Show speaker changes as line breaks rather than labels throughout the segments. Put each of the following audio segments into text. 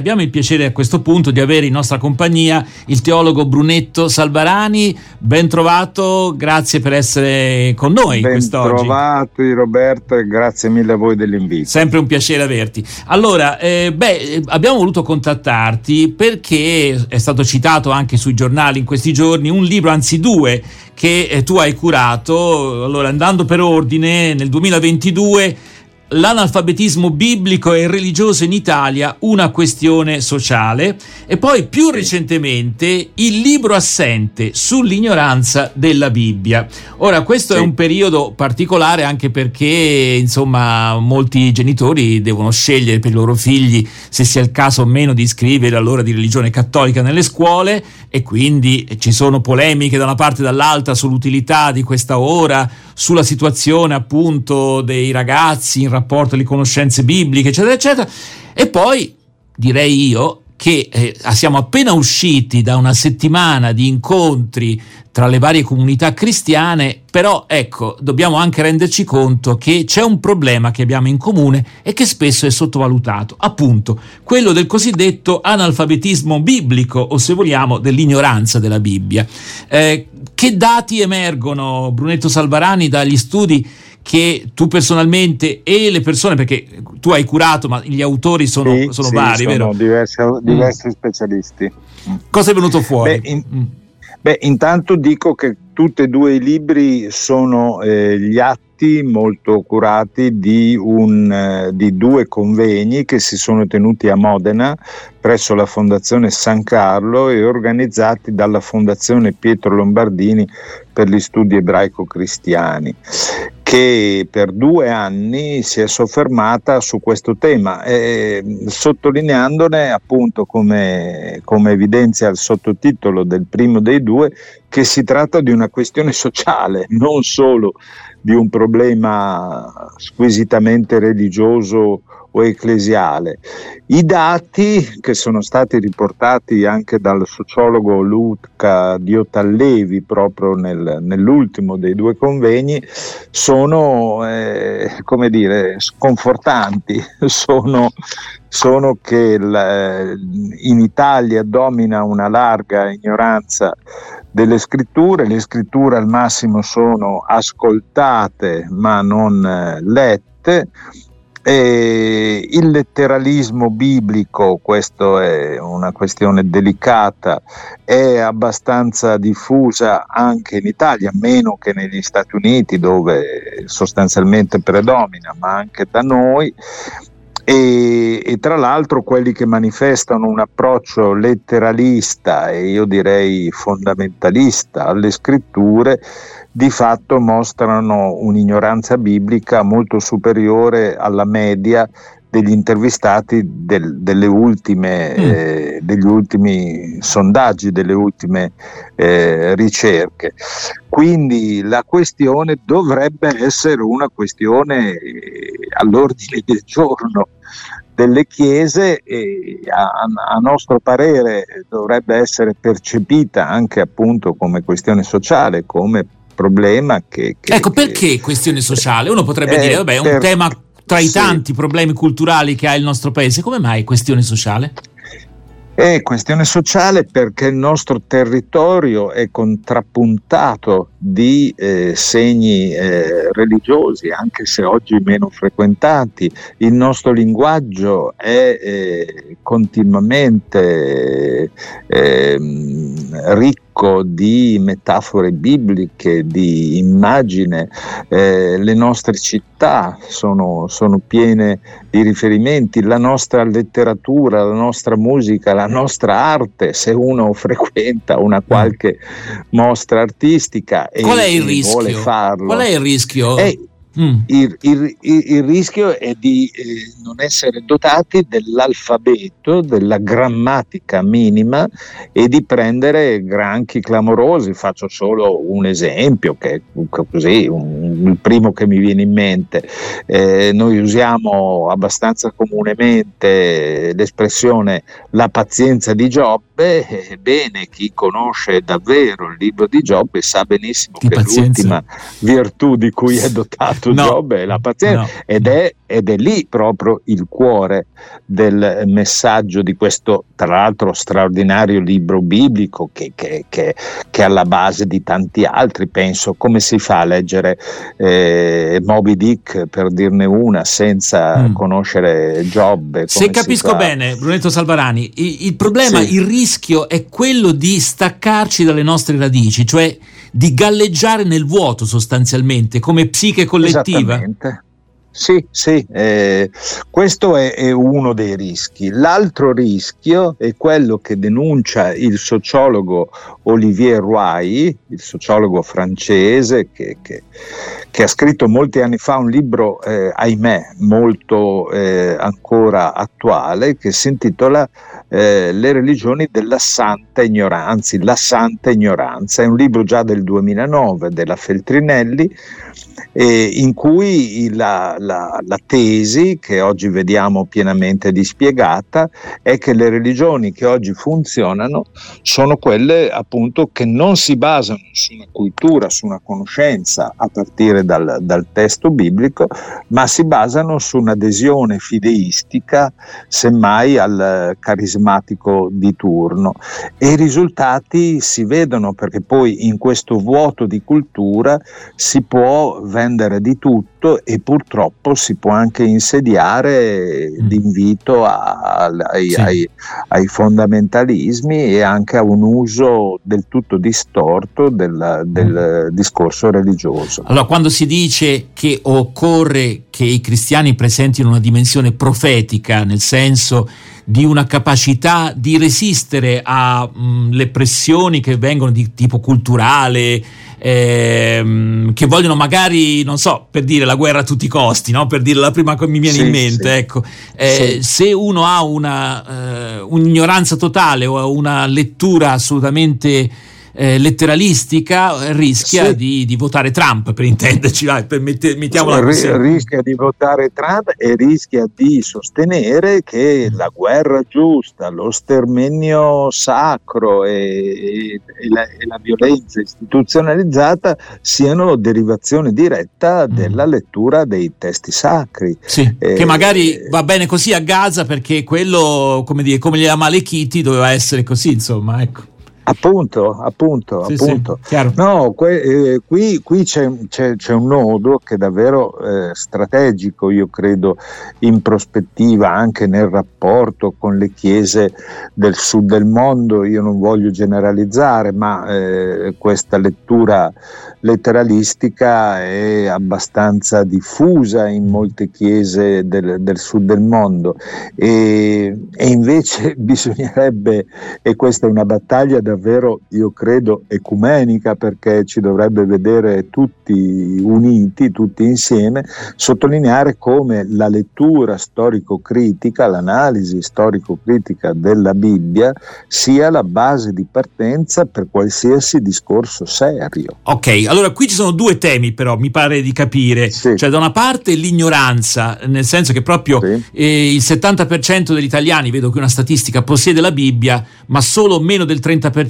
Abbiamo il piacere a questo punto di avere in nostra compagnia il teologo Brunetto Salvarani. Ben trovato, grazie per essere con noi
ben
quest'oggi.
Ben trovati Roberto e grazie mille a voi dell'invito.
Sempre un piacere averti. Allora, eh, beh, abbiamo voluto contattarti perché è stato citato anche sui giornali in questi giorni un libro, anzi due, che eh, tu hai curato. Allora, andando per ordine, nel 2022 l'analfabetismo biblico e religioso in Italia una questione sociale e poi più recentemente il libro assente sull'ignoranza della Bibbia. Ora questo sì. è un periodo particolare anche perché insomma molti genitori devono scegliere per i loro figli se sia il caso o meno di iscrivere all'ora di religione cattolica nelle scuole e quindi ci sono polemiche da una parte e dall'altra sull'utilità di questa ora, sulla situazione appunto dei ragazzi in rapporto alle conoscenze bibliche, eccetera, eccetera. E poi direi io che eh, siamo appena usciti da una settimana di incontri tra le varie comunità cristiane, però ecco, dobbiamo anche renderci conto che c'è un problema che abbiamo in comune e che spesso è sottovalutato, appunto quello del cosiddetto analfabetismo biblico o se vogliamo dell'ignoranza della Bibbia. Eh, che dati emergono, Brunetto Salvarani, dagli studi che tu personalmente e le persone, perché tu hai curato, ma gli autori sono,
sì,
sono
sì,
vari,
sono
vero?
Diversi, diversi mm. specialisti.
Cosa è venuto fuori?
Beh, in, mm. Beh, intanto dico che tutti e due i libri sono eh, gli atti molto curati di, un, eh, di, due convegni che si sono tenuti a Modena presso la Fondazione San Carlo e organizzati dalla Fondazione Pietro Lombardini per gli studi ebraico-cristiani che per due anni si è soffermata su questo tema, eh, sottolineandone appunto come, come evidenzia il sottotitolo del primo dei due, che si tratta di una questione sociale, non solo di un problema squisitamente religioso o ecclesiale. I dati che sono stati riportati anche dal sociologo Luca Diotallevi proprio nel, nell'ultimo dei due convegni sono, eh, come dire, sconfortanti, sono, sono che la, in Italia domina una larga ignoranza delle scritture, le scritture al massimo sono ascoltate ma non eh, lette e il letteralismo biblico, questa è una questione delicata, è abbastanza diffusa anche in Italia, meno che negli Stati Uniti dove sostanzialmente predomina, ma anche da noi. E, e, tra l'altro quelli che manifestano un approccio letteralista e io direi fondamentalista alle scritture di fatto mostrano un'ignoranza biblica molto superiore alla media degli intervistati del, delle ultime, mm. eh, degli ultimi sondaggi, delle ultime eh, ricerche. Quindi la questione dovrebbe essere una questione eh, all'ordine del giorno delle chiese e a, a, nostro parere dovrebbe essere percepita anche appunto come questione sociale, come problema che... che
ecco, che, perché questione sociale? Uno potrebbe eh, dire, vabbè, è un per, tema tra i sì. tanti problemi culturali che ha il nostro paese, come mai questione sociale?
È questione sociale perché il nostro territorio è contrappuntato di eh, segni eh, religiosi, anche se oggi meno frequentati. Il nostro linguaggio è eh, continuamente ehm, ricco di metafore bibliche, di immagine. Eh, le nostre città sono, sono piene di riferimenti, la nostra letteratura, la nostra musica, la nostra arte, se uno frequenta una qualche mostra artistica
Qual
e,
è il rischio?
vuole farlo.
Qual è il rischio?
Eh, Mm. Il, il, il, rischio è di eh, non essere dotati dell'alfabeto, della grammatica minima e di prendere granchi clamorosi. Faccio solo un esempio, che è così, un, il primo che mi viene in mente. Eh, noi usiamo abbastanza comunemente l'espressione la pazienza di Giobbe Giobbe, ebbene chi conosce davvero il libro di Giobbe sa benissimo che, che l'ultima virtù di cui è dotato no. Giobbe è la pazienza no. ed, è, ed è lì proprio il cuore del messaggio di questo, tra l'altro, straordinario libro biblico che, che, che, che è alla base di tanti altri. Penso come si fa a leggere eh, Moby Dick, per dirne una, senza mm. conoscere Giobbe.
Se capisco bene, Brunetto Salvarani, il, il problema, sì. il rischio è quello di staccarci dalle nostre radici, cioè di galleggiare nel vuoto sostanzialmente, come psiche collettiva.
Esattamente. Sì, sì, eh, questo è, è, uno dei rischi. L'altro rischio è quello che denuncia il sociologo Olivier Roy, il sociologo francese che, che, che ha scritto molti anni fa un libro, eh, ahimè, molto eh, ancora attuale, che si intitola eh, Le religioni della santa ignoranza. La santa ignoranza è un libro già del 2009 della Feltrinelli eh, in cui la, la, la, tesi, che oggi vediamo pienamente dispiegata, è che le religioni che oggi funzionano sono quelle appunto che non si basano su una cultura, su una conoscenza a partire dal, dal testo biblico, ma si basano su un'adesione fideistica, semmai al carismatico di turno. E i risultati si vedono perché poi in questo vuoto di cultura si può vendere di tutto e purtroppo si può anche insediare mm. l'invito a, ai, sì. ai, ai, fondamentalismi e anche a un uso del tutto distorto del, del mm. discorso religioso.
Allora, quando si dice che occorre che i cristiani presentino una dimensione profetica, nel senso di una capacità di resistere alle mm, pressioni che vengono di tipo culturale, ehm, che vogliono magari, non so, per dire la guerra a tutti i costi, no? per dire la prima che mi viene sì, in mente, sì. ecco. Eh, sì. se uno ha una, eh, un'ignoranza totale o una lettura assolutamente eh, letteralistica rischia sì. di, di, votare Trump, per intenderci, vai, per mette, mettiamola
così. Rischia di votare Trump e rischia di sostenere che la guerra giusta, lo sterminio sacro e, e, la, e la, violenza istituzionalizzata siano derivazione diretta mm. della lettura dei testi sacri.
Sì, eh, che magari va bene così a Gaza perché quello, come, dire, come gli Amalechiti, doveva essere così, insomma, ecco.
Appunto, appunto, sì, appunto. Sì, no, que, eh, qui, qui c'è, c'è, c'è, un nodo che è davvero eh, strategico, io credo, in prospettiva anche nel rapporto con le chiese del sud del mondo. Io non voglio generalizzare, ma eh, questa lettura letteralistica è abbastanza diffusa in molte chiese del, del sud del mondo e, e, invece bisognerebbe, e questa è una battaglia davvero, io credo, ecumenica perché ci dovrebbe vedere tutti uniti, tutti insieme, sottolineare come la lettura storico-critica, l'analisi storico-critica della Bibbia sia la base di partenza per qualsiasi discorso serio.
Ok, allora qui ci sono due temi però, mi pare di capire. Sì. Cioè da una parte l'ignoranza, nel senso che proprio sì. eh, il 70% degli italiani, vedo che una statistica, possiede la Bibbia, ma solo meno del 30%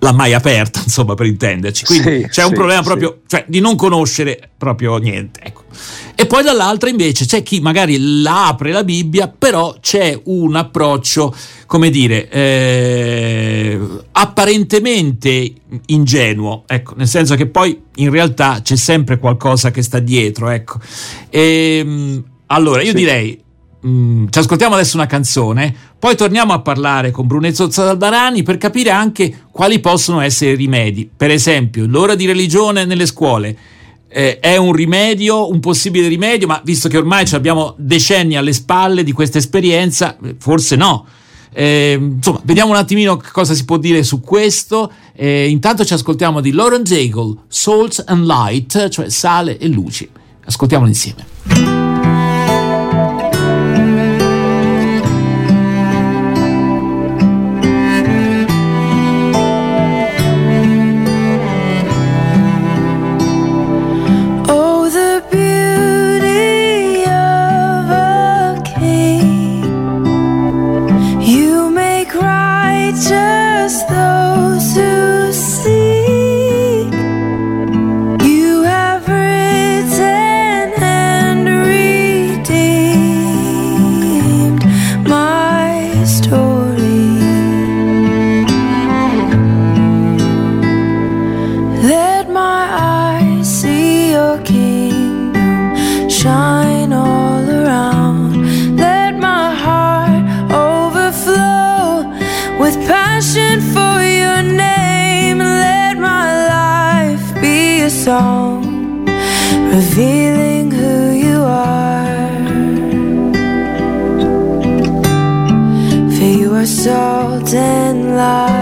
l'ha mai aperta, insomma, per intenderci. Quindi sì, c'è un problema proprio, cioè di non conoscere proprio niente. Ecco. E poi dall'altra invece c'è chi magari la apre la Bibbia, però c'è un approccio, come dire, eh, apparentemente ingenuo, ecco, nel senso che poi in realtà c'è sempre qualcosa che sta dietro, ecco. E, ehm, allora, io sì. direi, mm, ci ascoltiamo adesso una canzone, poi torniamo a parlare con Brunezzo Zaldarani per capire anche quali possono essere i rimedi. Per esempio, l'ora di religione nelle scuole eh, è un rimedio, un possibile rimedio, ma visto che ormai abbiamo decenni alle spalle di questa esperienza, forse no. Eh, insomma, vediamo un attimino cosa si può dire su questo. Eh, intanto ci ascoltiamo di Lauren Daigle, Salt and Light, cioè sale e luci. Ascoltiamolo insieme.
Song, revealing who you are. For you are salt and light.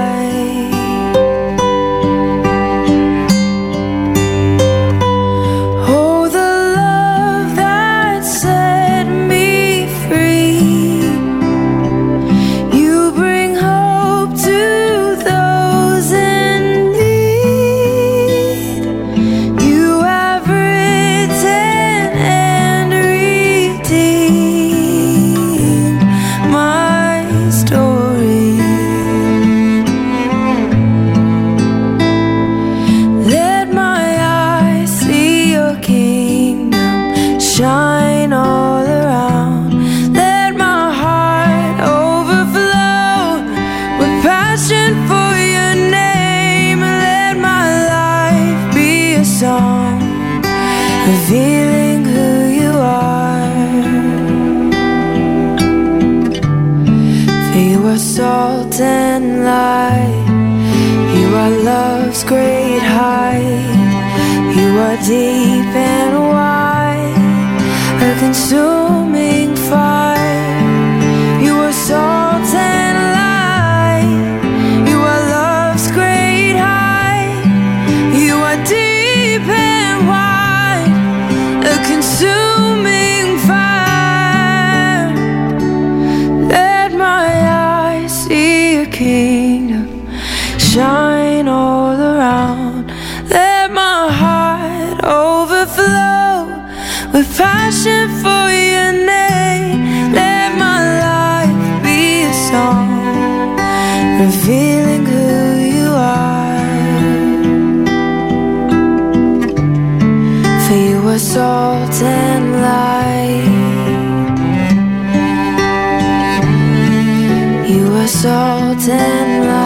Salt and light. You are love's great height. You are deep shine all around. Let my heart overflow with passion for your name. Let my life be a song revealing who you are. For you are salt and light. You are salt and light.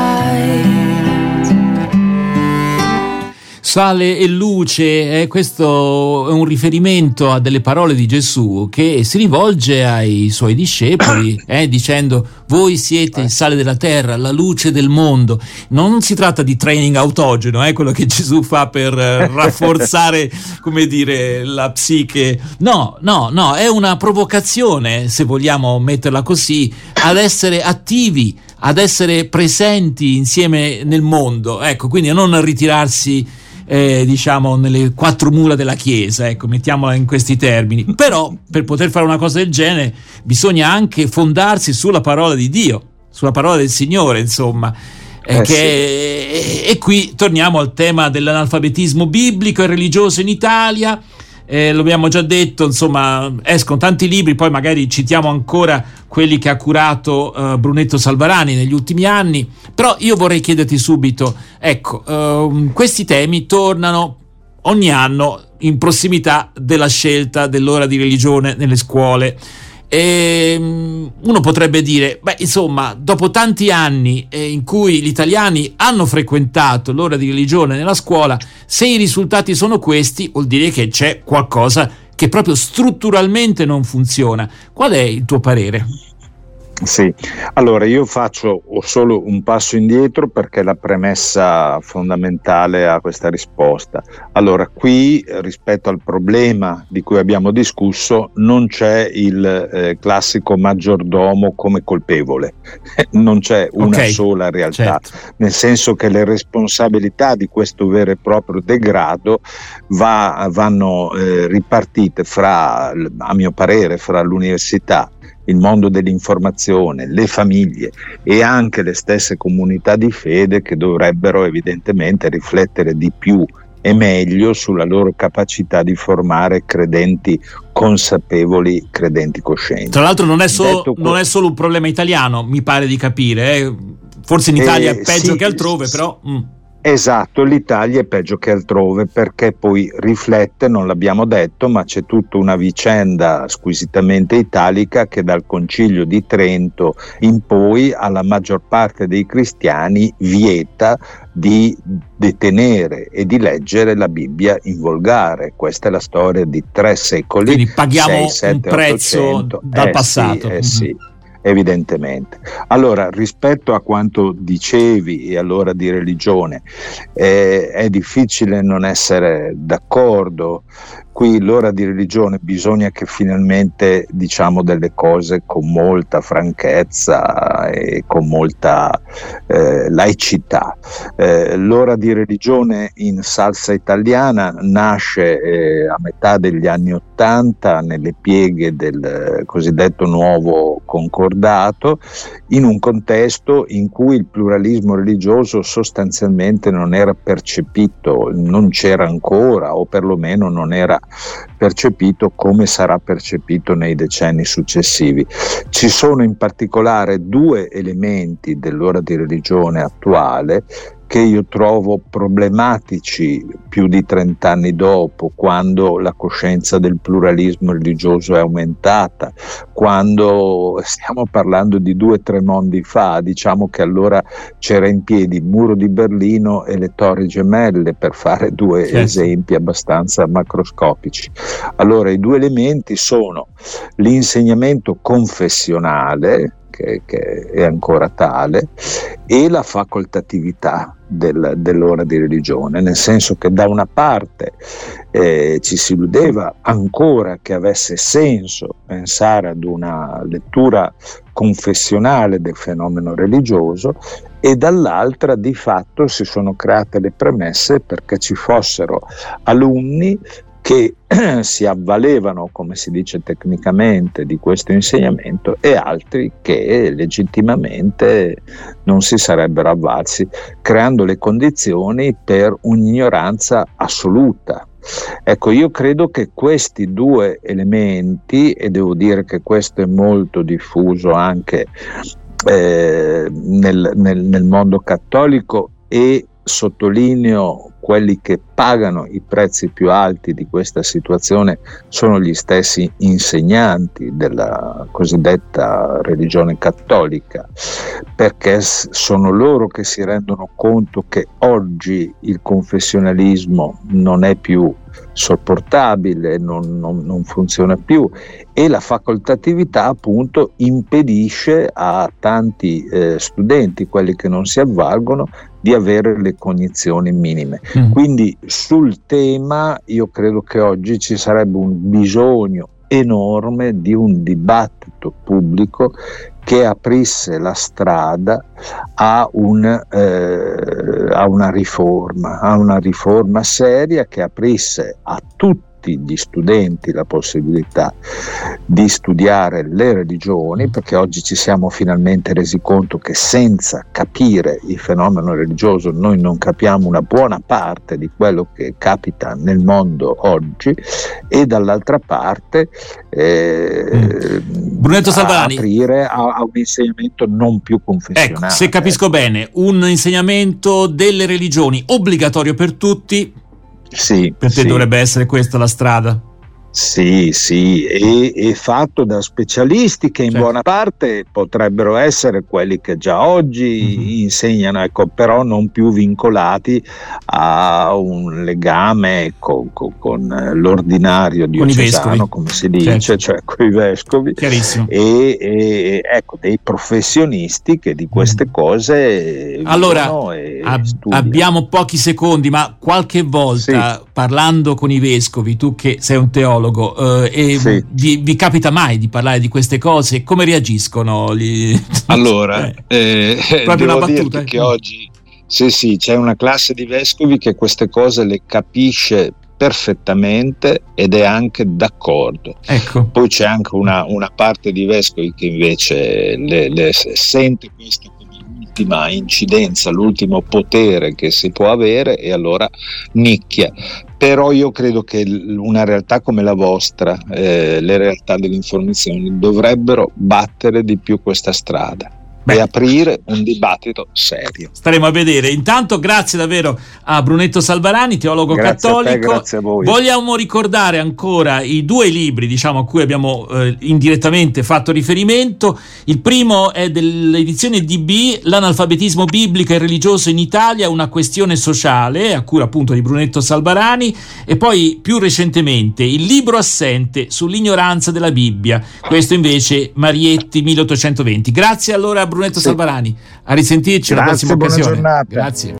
Sale e luce, eh, questo è un riferimento a delle parole di Gesù che si rivolge ai suoi discepoli eh, dicendo voi siete il sale della terra, la luce del mondo. Non si tratta di training autogeno, eh, quello che Gesù fa per eh, rafforzare, come dire, la psiche. No, no, no, è una provocazione, se vogliamo metterla così, ad essere attivi, ad essere presenti insieme nel mondo. Ecco, quindi a non ritirarsi eh, diciamo nelle quattro mura della chiesa, ecco, mettiamola in questi termini. Però per poter fare una cosa del genere bisogna anche fondarsi sulla parola di Dio, sulla parola del Signore, insomma. Eh,
Eh,
che
sì.
e, e qui torniamo al tema dell'analfabetismo biblico e religioso in Italia. Eh, lo abbiamo già detto, insomma, escono tanti libri, poi magari citiamo ancora quelli che ha curato eh, Brunetto Salvarani negli ultimi anni. Però io vorrei chiederti subito, ecco, ehm, questi temi tornano ogni anno in prossimità della scelta dell'ora di religione nelle scuole. E mm, uno potrebbe dire, beh, insomma, dopo tanti anni eh, in cui gli italiani hanno frequentato l'ora di religione nella scuola, se i risultati sono questi, vuol dire che c'è qualcosa che proprio strutturalmente non funziona. Qual è il tuo parere?
Sì, allora io faccio solo un passo indietro perché è la premessa fondamentale a questa risposta. Allora, qui rispetto al problema di cui abbiamo discusso non c'è il eh, classico maggiordomo come colpevole, non c'è una
Ok,
sola realtà,
certo.
nel senso che le responsabilità di questo vero e proprio degrado va- vanno eh, ripartite fra, a mio parere, fra l'università il mondo dell'informazione, le famiglie e anche le stesse comunità di fede che dovrebbero evidentemente riflettere di più e meglio sulla loro capacità di formare credenti consapevoli, credenti coscienti.
Tra l'altro non è,
que-
non è solo un problema italiano, mi pare di capire. eh. Forse in Italia
Eh,
è peggio
sì,
che altrove,
sì.
però... mm.
Esatto, l'Italia è peggio che altrove perché poi riflette, non l'abbiamo detto, ma c'è tutta una vicenda squisitamente italica che dal Concilio di Trento in poi alla maggior parte dei cristiani vieta di detenere e di leggere la Bibbia in volgare. Questa è la storia di tre secoli.
Quindi paghiamo
sei, sette,
un prezzo
800.
dal
Eh
passato.
Sì, eh
Mhm.
sì. Evidentemente. Allora, rispetto a quanto dicevi e allora di religione, eh, è difficile non essere d'accordo qui l'ora di religione bisogna che finalmente diciamo delle cose con molta franchezza e con molta eh, laicità. Eh, l'ora di religione in salsa italiana nasce eh, a metà degli anni Ottanta nelle pieghe del cosiddetto nuovo concordato in un contesto in cui il pluralismo religioso sostanzialmente non era percepito, non c'era ancora o perlomeno non era percepito come sarà percepito nei decenni successivi. Ci sono in particolare due elementi dell'ora di religione attuale che io trovo problematici più di 30 anni dopo, quando la coscienza del pluralismo religioso è aumentata, quando stiamo parlando di due o tre mondi fa, diciamo che allora c'era in piedi il muro di Berlino e le torri gemelle, per fare due certo. esempi abbastanza macroscopici. Allora i due elementi sono l'insegnamento confessionale, che, che, è ancora tale, e la facoltatività del, dell'ora di religione, nel senso che da una parte eh, ci si illudeva ancora che avesse senso pensare ad una lettura confessionale del fenomeno religioso e dall'altra di fatto si sono create le premesse perché ci fossero alunni che si avvalevano, come si dice tecnicamente, di questo insegnamento e altri che legittimamente non si sarebbero avvalsi, creando le condizioni per un'ignoranza assoluta. Ecco, io credo che questi due elementi, e devo dire che questo è molto diffuso anche eh, nel, nel, nel mondo cattolico e sottolineo quelli che pagano i prezzi più alti di questa situazione sono gli stessi insegnanti della cosiddetta religione cattolica, perché sono loro che si rendono conto che oggi il confessionalismo non è più sopportabile, non, non, non, funziona più e la facoltatività appunto impedisce a tanti eh, studenti, quelli che non si avvalgono, di avere le cognizioni minime. Mm. Quindi sul tema io credo che oggi ci sarebbe un bisogno enorme di un dibattito pubblico che aprisse la strada a, un, eh, a, una riforma, a una riforma seria che aprisse a tutti tutti gli studenti la possibilità di studiare le religioni, perché oggi ci siamo finalmente resi conto che senza capire il fenomeno religioso noi non capiamo una buona parte di quello che capita nel mondo oggi. E dall'altra parte eh,
Brunetto Salvani.
aprire a, a, un insegnamento non più confessionale.
Ecco, se capisco bene, un insegnamento delle religioni obbligatorio per tutti
sì,
per te
sì.
dovrebbe essere questa la strada?
Sì, sì, e, e, fatto da specialisti che in certo. buona parte potrebbero essere quelli che già oggi mm-hmm. insegnano, ecco, però non più vincolati a un legame con, con, con l'ordinario diocesano, come si dice, certo. cioè con i vescovi, e, e, ecco, dei professionisti che di queste mm. cose
allora ab- abbiamo pochi secondi, ma qualche volta sì. parlando con i vescovi, tu che sei un teologo, eh, e sì. vi, vi, capita mai di parlare di queste cose? Come reagiscono? Gli...
Allora, eh, eh, proprio una battuta. Che oggi sì, sì, c'è una classe di vescovi che queste cose le capisce perfettamente ed è anche d'accordo.
Ecco.
Poi c'è anche una, una, parte di vescovi che invece le, le sente questo come l'ultima incidenza, l'ultimo potere che si può avere e allora nicchia però io credo che una realtà come la vostra, eh, le realtà dell'informazione, dovrebbero battere di più questa strada. Beh, e aprire un dibattito serio.
Staremo a vedere. Intanto grazie davvero a Brunetto Salvarani, teologo
grazie
cattolico.
A te, grazie a voi.
Vogliamo ricordare ancora i due libri diciamo, a cui abbiamo eh, indirettamente fatto riferimento. Il primo è dell'edizione DB, L'analfabetismo biblico e religioso in Italia, una questione sociale, a cura appunto di Brunetto Salvarani, e poi più recentemente il libro assente sull'ignoranza della Bibbia. Questo invece Marietti 1820. Grazie allora a Brunetto sì. Salvarani. A risentirci
Grazie,
alla prossima occasione.
Giornata.
Grazie.